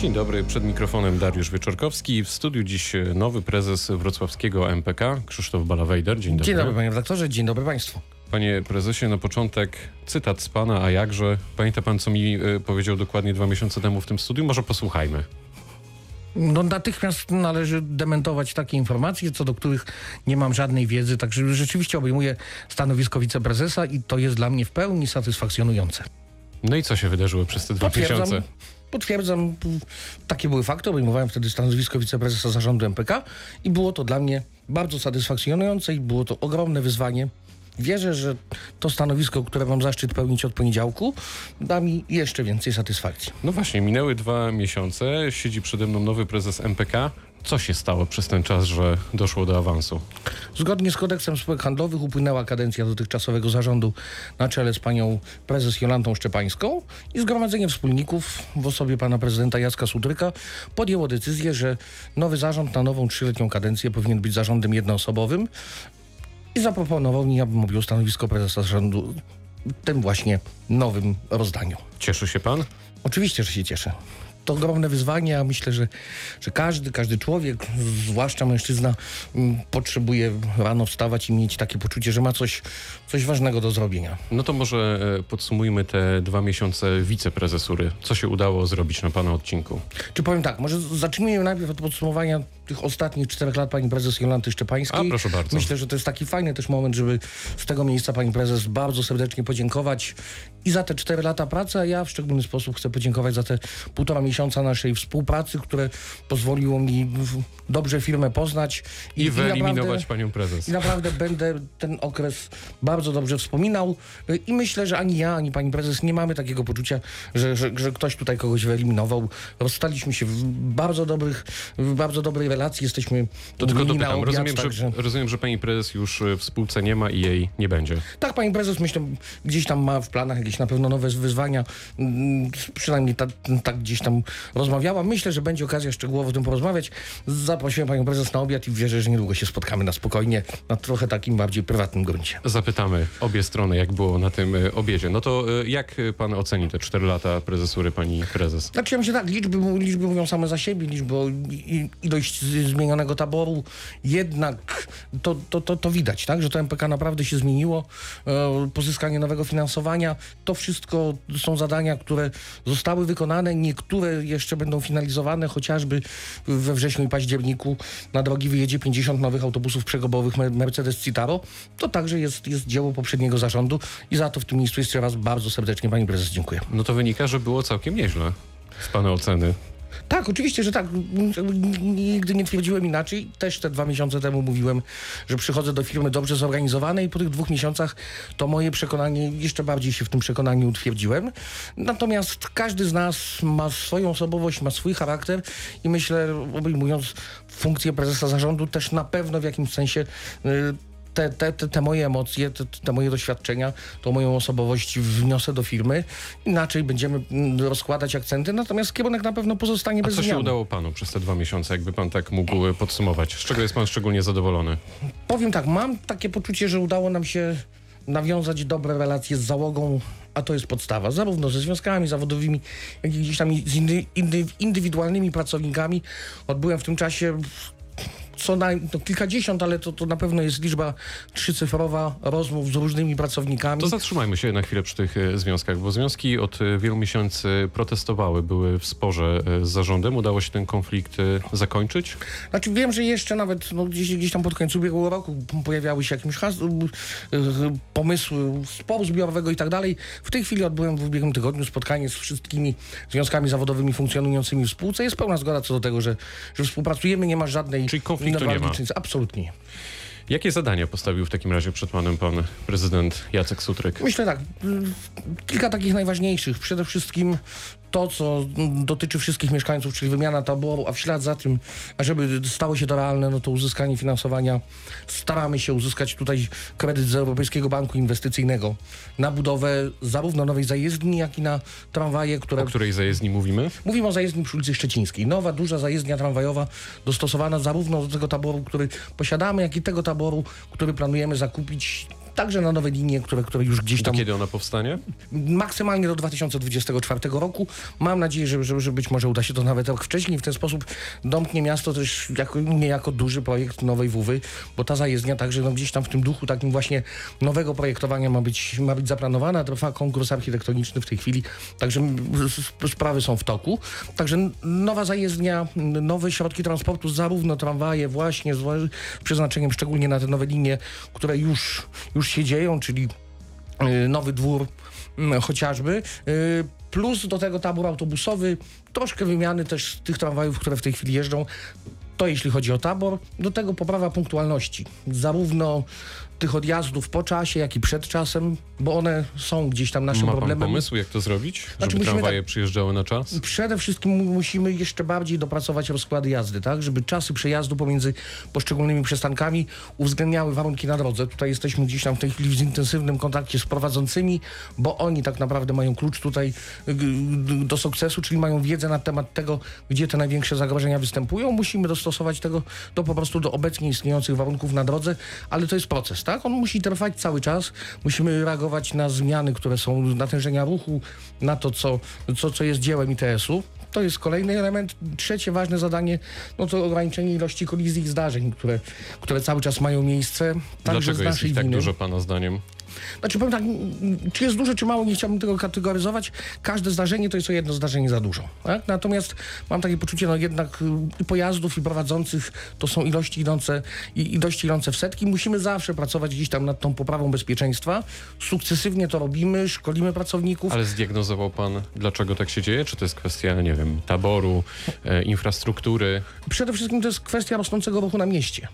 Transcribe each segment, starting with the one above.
Dzień dobry, przed mikrofonem Dariusz Wieczorkowski. W studiu dziś nowy prezes wrocławskiego MPK, Krzysztof Balawejder. Dzień dobry. Dzień dobry panie redaktorze, dzień dobry państwu. Panie prezesie, na początek cytat z pana, a jakże? Pamięta pan, co mi y, powiedział dokładnie dwa miesiące temu w tym studiu? Może posłuchajmy. No natychmiast należy dementować takie informacje, co do których nie mam żadnej wiedzy, także rzeczywiście obejmuję stanowisko wiceprezesa i to jest dla mnie w pełni satysfakcjonujące. No i co się wydarzyło przez te dwa miesiące? Potwierdzam, takie były fakty. Obejmowałem wtedy stanowisko wiceprezesa zarządu MPK i było to dla mnie bardzo satysfakcjonujące i było to ogromne wyzwanie. Wierzę, że to stanowisko, które mam zaszczyt pełnić od poniedziałku, da mi jeszcze więcej satysfakcji. No właśnie, minęły dwa miesiące, siedzi przede mną nowy prezes MPK. Co się stało przez ten czas, że doszło do awansu? Zgodnie z kodeksem spółek handlowych upłynęła kadencja dotychczasowego zarządu na czele z panią prezes Jolantą Szczepańską i Zgromadzenie Wspólników w osobie pana prezydenta Jacka Sutryka podjęło decyzję, że nowy zarząd na nową trzyletnią kadencję powinien być zarządem jednoosobowym i zaproponował mi, abym objął stanowisko prezesa zarządu w tym właśnie nowym rozdaniu. Cieszy się pan? Oczywiście, że się cieszę. To ogromne wyzwanie, a myślę, że, że każdy, każdy człowiek, zwłaszcza mężczyzna, m, potrzebuje rano wstawać i mieć takie poczucie, że ma coś, coś ważnego do zrobienia. No to może e, podsumujmy te dwa miesiące wiceprezesury. Co się udało zrobić na pana odcinku? Czy powiem tak, może zacznijmy najpierw od podsumowania tych ostatnich czterech lat pani prezes Jolanty Szczepańskiej. A, proszę bardzo. Myślę, że to jest taki fajny też moment, żeby z tego miejsca pani prezes bardzo serdecznie podziękować i za te cztery lata pracy, a ja w szczególny sposób chcę podziękować za te półtora miesiąca naszej współpracy, które pozwoliło mi dobrze firmę poznać. I, wyeliminować naprawdę- panią prezes. I naprawdę będę ten okres bardzo dobrze wspominał i myślę, że ani ja, ani pani prezes nie mamy takiego poczucia, że, że, że ktoś tutaj kogoś wyeliminował. Rozstaliśmy się w bardzo dobrych, w bardzo dobrej relacji, jesteśmy To tylko dopytam. obiad, Rozumiem, także... że, rozumiem, że pani prezes już e, w spółce nie ma i jej nie będzie. Tak, pani prezes myślę, gdzieś tam ma w planach jakieś na pewno nowe wyzwania. Mm, Przynajmniej tak tak gdzieś tam rozmawiała. Myślę, że będzie okazja szczegółowo o tym porozmawiać. Zaprosiłem panią prezes na obiad i wierzę, że niedługo się spotkamy na spokojnie, na trochę takim bardziej prywatnym gruncie. Zapytamy obie strony, jak było na tym e, obiedzie. No to e, jak pan oceni te cztery lata prezesury pani prezes? Znaczy ja myślę tak, liczby, liczby mówią same za siebie, liczby ilość zmienionego taboru, jednak to, to, to, to widać, tak, że to MPK naprawdę się zmieniło, e, pozyskanie nowego finansowania, to wszystko są zadania, które zostały wykonane, niektóre jeszcze będą finalizowane, chociażby we wrześniu i październiku na drogi wyjedzie 50 nowych autobusów przegobowych Mer- Mercedes Citaro, to także jest, jest dzieło poprzedniego zarządu i za to w tym miejscu jeszcze raz bardzo serdecznie pani prezes dziękuję. No to wynika, że było całkiem nieźle z pana oceny. Tak, oczywiście, że tak. Nigdy nie twierdziłem inaczej. Też te dwa miesiące temu mówiłem, że przychodzę do firmy dobrze zorganizowanej i po tych dwóch miesiącach to moje przekonanie, jeszcze bardziej się w tym przekonaniu utwierdziłem. Natomiast każdy z nas ma swoją osobowość, ma swój charakter i myślę, obejmując funkcję prezesa zarządu, też na pewno w jakimś sensie y, te, te, te, moje emocje, te, te moje doświadczenia, tą moją osobowość wniosę do firmy. Inaczej będziemy mm, rozkładać akcenty, natomiast kierunek na pewno pozostanie A bez co się zmian. udało panu przez te dwa miesiące, jakby pan tak mógł e, podsumować? Z czego jest pan szczególnie zadowolony? Powiem tak, mam takie poczucie, że udało nam się nawiązać dobre relacje z załogą, a to jest podstawa, zarówno ze związkami zawodowymi, jak i gdzieś tam z indy, indy, indywidualnymi pracownikami. Odbyłem w tym czasie co najmniej no, kilkadziesiąt, ale to, to na pewno jest liczba trzycyfrowa rozmów z różnymi pracownikami. To zatrzymajmy się na chwilę przy tych e, związkach, bo związki od e, wielu miesięcy protestowały, były w sporze e, z zarządem. Udało się ten konflikt zakończyć? Znaczy wiem, że jeszcze nawet no, gdzieś, gdzieś tam pod końcu ubiegłego roku pojawiały się jakieś pomysły sporu zbiorowego i tak dalej. W tej chwili odbyłem w ubiegłym tygodniu spotkanie z wszystkimi związkami zawodowymi funkcjonującymi w spółce. Jest pełna zgoda co do tego, że, że współpracujemy, nie ma żadnej Czyli konfliktu nie ma. Absolutnie. nie. Jakie zadania postawił w takim razie przed panem pan prezydent Jacek Sutryk? Myślę tak, kilka takich najważniejszych. Przede wszystkim to, co dotyczy wszystkich mieszkańców, czyli wymiana taboru, a w ślad za tym, ażeby stało się to realne, no to uzyskanie finansowania. Staramy się uzyskać tutaj kredyt z Europejskiego Banku Inwestycyjnego na budowę zarówno nowej zajezdni, jak i na tramwaje, które... O której zajezdni mówimy? Mówimy o zajezdni przy ulicy Szczecińskiej. Nowa, duża zajezdnia tramwajowa, dostosowana zarówno do tego taboru, który posiadamy, jak i tego taboru, który planujemy zakupić także na nowe linie, które, które już gdzieś tam kiedy ona powstanie? maksymalnie do 2024 roku. Mam nadzieję, że, że, że być może uda się to nawet rok wcześniej. W ten sposób domknie miasto też jako, niejako duży projekt nowej WUWY, bo ta zajezdnia także no, gdzieś tam w tym duchu takim właśnie nowego projektowania ma być, ma być zaplanowana. Trwa konkurs architektoniczny w tej chwili, także sprawy są w toku. Także nowa zajezdnia, nowe środki transportu, zarówno tramwaje właśnie z przeznaczeniem szczególnie na te nowe linie, które już, już się dzieją, czyli y, nowy dwór mm, chociażby, y, plus do tego tabor autobusowy, troszkę wymiany też tych tramwajów, które w tej chwili jeżdżą. To jeśli chodzi o tabor, do tego poprawa punktualności, zarówno tych odjazdów po czasie, jak i przed czasem, bo one są gdzieś tam naszym Ma pan problemem. pomysł, jak to zrobić? Żeby Znaczy, tramwaje przyjeżdżały na czas? Przede wszystkim mu- musimy jeszcze bardziej dopracować rozkłady jazdy, tak? Żeby czasy przejazdu pomiędzy poszczególnymi przystankami uwzględniały warunki na drodze. Tutaj jesteśmy gdzieś tam w tej chwili w intensywnym kontakcie z prowadzącymi, bo oni tak naprawdę mają klucz tutaj y, y, do sukcesu, czyli mają wiedzę na temat tego, gdzie te największe zagrożenia występują. Musimy dostosować tego do po prostu do obecnie istniejących warunków na drodze, ale to jest proces, tak? On musi trwać cały czas. Musimy reagować na zmiany, które są natężenia ruchu, na to, co, co, co jest dziełem ITS-u. To jest kolejny element. Trzecie ważne zadanie, no to ograniczenie ilości kolizji i zdarzeń, które, które cały czas mają miejsce. Także Dlaczego z jest naszej ich tak winy. dużo, pana zdaniem? Znaczy powiem tak, czy jest duże, czy mało, nie chciałbym tego kategoryzować. Każde zdarzenie to jest o jedno zdarzenie za dużo. Tak? Natomiast mam takie poczucie, no jednak y, i pojazdów, i prowadzących to są ilości idące, i ilości idące w setki. Musimy zawsze pracować gdzieś tam nad tą poprawą bezpieczeństwa. Sukcesywnie to robimy, szkolimy pracowników. Ale zdiagnozował pan, dlaczego tak się dzieje? Czy to jest kwestia, nie wiem, taboru, e, infrastruktury? Przede wszystkim to jest kwestia rosnącego ruchu na mieście.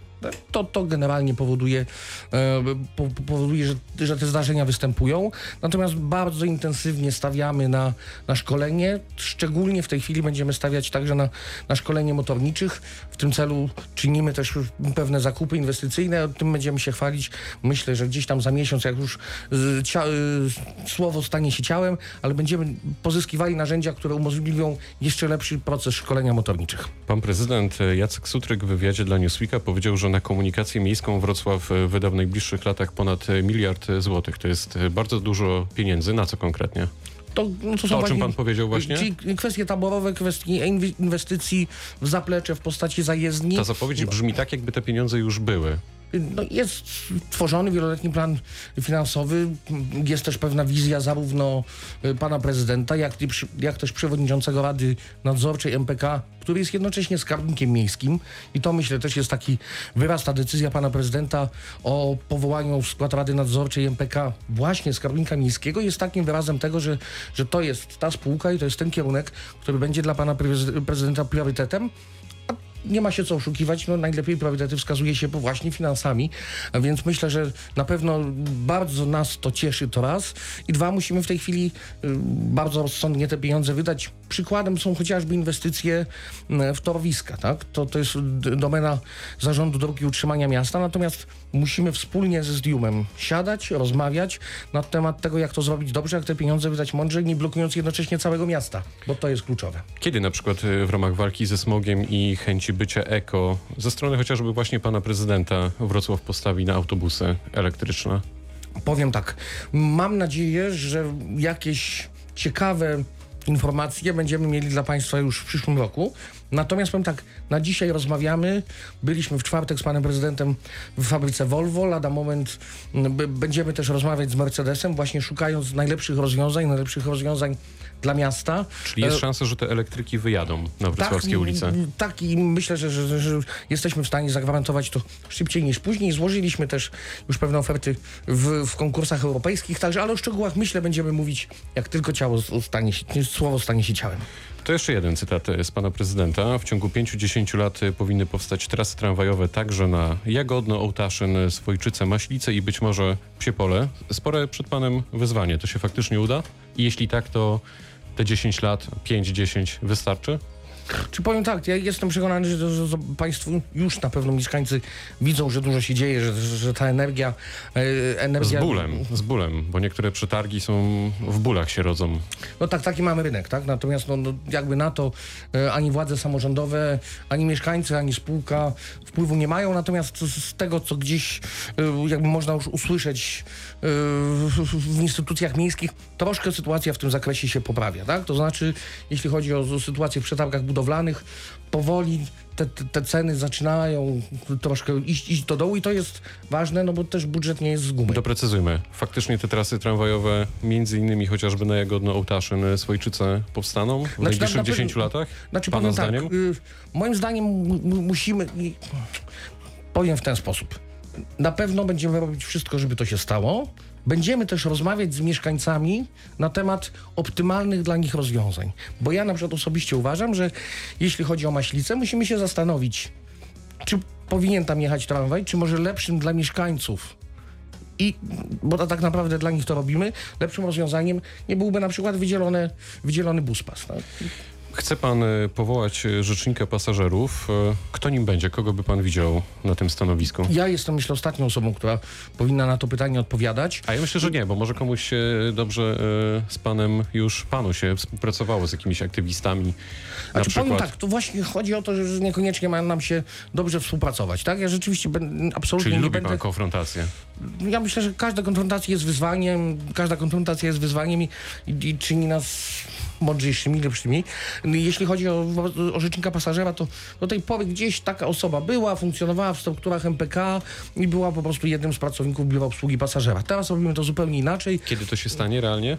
To, to generalnie powoduje, e, po, powoduje że, że te zdarzenia występują. Natomiast bardzo intensywnie stawiamy na, na szkolenie. Szczególnie w tej chwili będziemy stawiać także na, na szkolenie motorniczych. W tym celu czynimy też pewne zakupy inwestycyjne. O tym będziemy się chwalić. Myślę, że gdzieś tam za miesiąc, jak już y, cia, y, słowo stanie się ciałem, ale będziemy pozyskiwali narzędzia, które umożliwią jeszcze lepszy proces szkolenia motorniczych. Pan prezydent e, Jacek Sutryk w wywiadzie dla Newsweeka powiedział, że na komunikację miejską Wrocław e, wyda w najbliższych latach ponad miliard złotych. To jest e, bardzo dużo pieniędzy. Na co konkretnie? To, no, to, są To, o czym pan powiedział właśnie? Czyli kwestie taborowe, kwestie inwestycji w zaplecze w postaci zajezdni. Ta zapowiedź brzmi tak, jakby te pieniądze już były. No, jest tworzony wieloletni plan finansowy, jest też pewna wizja zarówno y, pana prezydenta, jak, jak też przewodniczącego Rady Nadzorczej MPK, który jest jednocześnie skarbnikiem miejskim. I to myślę też jest taki wyraz, ta decyzja pana prezydenta o powołaniu w skład Rady Nadzorczej MPK właśnie skarbnika miejskiego jest takim wyrazem tego, że, że to jest ta spółka i to jest ten kierunek, który będzie dla pana prezy- prezydenta priorytetem nie ma się co oszukiwać, no najlepiej priorytety wskazuje się właśnie finansami, więc myślę, że na pewno bardzo nas to cieszy to raz i dwa, musimy w tej chwili y, bardzo rozsądnie te pieniądze wydać. Przykładem są chociażby inwestycje y, w torowiska, tak? To, to jest domena Zarządu Dróg i Utrzymania Miasta, natomiast musimy wspólnie ze Zdiumem siadać, rozmawiać na temat tego, jak to zrobić dobrze, jak te pieniądze wydać mądrze, nie blokując jednocześnie całego miasta, bo to jest kluczowe. Kiedy na przykład e, w ramach walki ze smogiem i chęci bycia eko, ze strony chociażby właśnie pana prezydenta, Wrocław postawi na autobusy elektryczne? Powiem tak, mam nadzieję, że jakieś ciekawe informacje będziemy mieli dla Państwa już w przyszłym roku. Natomiast powiem tak, na dzisiaj rozmawiamy. Byliśmy w czwartek z panem prezydentem w fabryce Volvo. Lada moment będziemy też rozmawiać z Mercedesem, właśnie szukając najlepszych rozwiązań, najlepszych rozwiązań dla miasta. Czyli jest E, szansa, że te elektryki wyjadą na wrocławskie ulice? m, Tak i myślę, że, że, że jesteśmy w stanie zagwarantować to szybciej niż później. Złożyliśmy też już pewne oferty w, w konkursach europejskich, także ale o szczegółach myślę będziemy mówić, jak tylko ciało stanie się, słowo stanie się ciałem. To jeszcze jeden cytat e, z pana prezydenta. W ciągu 5-10 lat e, powinny powstać trasy tramwajowe także na Jagodno, Ołtaszyn, Swojczyce, Maślice i być może Psiepole. Spore przed panem wyzwanie. To się faktycznie uda? I jeśli tak, to te 10 lat, 5-10 wystarczy? Czy powiem tak, ja jestem przekonany, że, że, że Państwo już na pewno mieszkańcy widzą, że dużo się dzieje, że, że, ta energia... E, Z energia bólem, z bólem, bo niektóre przetargi są w bólach się rodzą. No tak, taki mamy rynek, tak? Natomiast no, no, jakby na to e, ani władze samorządowe, ani mieszkańcy, ani spółka wpływu nie mają. Natomiast z, z tego, co gdzieś e, jakby można już usłyszeć e, w, w instytucjach miejskich, troszkę sytuacja w tym zakresie się poprawia, tak? To znaczy, jeśli chodzi o sytuację w przetargach budowlanych, powoli te, te, ceny zaczynają troszkę iść, iść do dołu i to jest ważne, no bo też budżet nie jest z gumy. Doprecyzujmy. Faktycznie te trasy tramwajowe, między innymi chociażby na Jagodno-Ołtaszyn, Swojczyce powstaną w Znaczy, na- najbliższych na pewno- 10 latach? Znaczy Pana powiem zdaniem? tak, y, moim zdaniem mu- mu- musimy, i- powiem w ten sposób. Na pewno będziemy robić wszystko, żeby to się stało. Będziemy też rozmawiać z mieszkańcami na temat optymalnych dla nich rozwiązań. Bo ja na przykład osobiście uważam, że jeśli chodzi o Maślicę, musimy się zastanowić, czy powinien tam jechać tramwaj, czy może lepszym dla mieszkańców i, bo tak naprawdę dla nich to robimy, lepszym rozwiązaniem nie byłby na przykład wydzielone, wydzielony buspas. Tak? Chce pan y, powołać y, rzecznika pasażerów. Y, Kto nim będzie? Kogo by pan widział na tym stanowisku? Ja jestem, myślę, ostatnią osobą, która powinna na to pytanie odpowiadać. A ja myślę, że nie, bo może komuś się dobrze z panem już panu się współpracowało z jakimiś aktywistami. Na Znaczy, powiem przykład. tak, to właśnie chodzi o to, że niekoniecznie ma nam się dobrze współpracować, tak? Ja rzeczywiście ben, absolutnie Czyli nie lubi będę... pan konfrontację. Ja myślę, że każda konfrontacja jest wyzwaniem, każda konfrontacja jest wyzwaniem i, i, i czyni nas mądrzejszymi, lepszymi. Jeśli chodzi o, o rzecznika pasażera, to do tej pory gdzieś taka osoba była, funkcjonowała w strukturach MPK i była po prostu jednym z pracowników biura obsługi pasażera. Teraz robimy to zupełnie inaczej. Kiedy to się stanie realnie?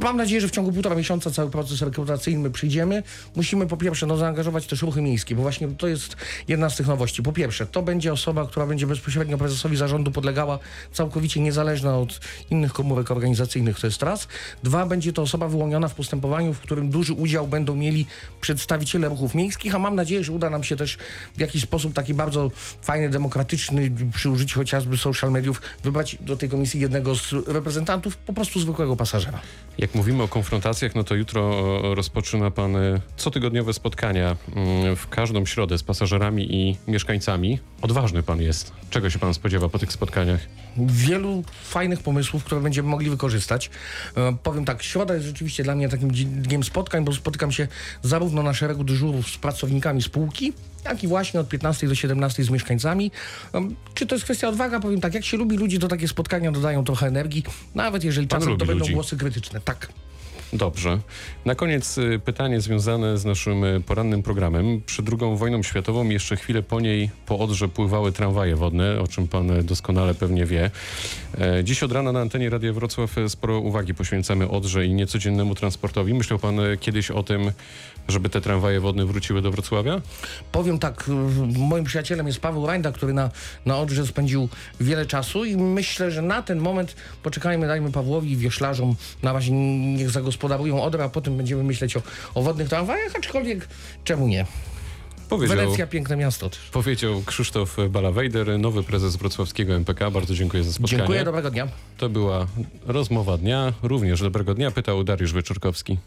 Mam nadzieję, że w ciągu półtora miesiąca cały proces rekrutacyjny my przyjdziemy. Musimy po pierwsze no, zaangażować też ruchy miejskie, bo właśnie to jest jedna z tych nowości. Po pierwsze, to będzie osoba, która będzie bezpośrednio prezesowi zarządu podlegała, całkowicie niezależna od innych komórek organizacyjnych, to jest raz. Dwa, będzie to osoba wyłoniona w postępowaniu, w którym duży udział będą mieli przedstawiciele ruchów miejskich, a mam nadzieję, że uda nam się też w jakiś sposób taki bardzo fajny, demokratyczny, przy użyciu chociażby social mediów, wybrać do tej komisji jednego z reprezentantów, po prostu zwykłego pasażera. Jak mówimy o konfrontacjach, no to jutro rozpoczyna pan e, cotygodniowe spotkania mm, w każdą środę z pasażerami i mieszkańcami. Odważny pan jest. Czego się pan spodziewa po tych spotkaniach? wielu fajnych pomysłów, które będziemy mogli wykorzystać. E, powiem tak, środa jest rzeczywiście dla mnie takim dniem spotkań, bo spotykam się zarówno na szeregu dyżurów z pracownikami spółki, jak i właśnie od 15 do 17 z mieszkańcami. Czy to jest kwestia odwaga? Powiem tak, jak się lubi ludzi, to takie spotkania dodają trochę energii, nawet jeżeli Pan czasem to będą ludzi. głosy krytyczne. Tak. Dobrze. Na koniec y, pytanie związane z naszym y, porannym programem. Przed II wojną światową, jeszcze chwilę po niej po Odrze pływały tramwaje wodne, o czym pan y, doskonale pewnie wie. E, Dziś od rana na antenie Radia Wrocław sporo uwagi poświęcamy Odrze i niecodziennemu transportowi. Myślał pan kiedyś o tym, żeby te tramwaje wodne wróciły do Wrocławia? Powiem tak, moim przyjacielem jest Paweł Rajda, który na, na Odrze spędził wiele czasu i myślę, że na ten moment poczekajmy, dajmy Pawłowi i na razie niech zagospodarują Odrę, a potem będziemy myśleć o, o wodnych tramwajach, aczkolwiek czemu nie? Powiedział, Wenecja, piękne miasto też. powiedział Krzysztof Balawejder, nowy prezes wrocławskiego MPK. Bardzo dziękuję za spotkanie. Dziękuję, dobrego dnia. To była rozmowa dnia. Również dobrego dnia pytał Dariusz Wieczorkowski.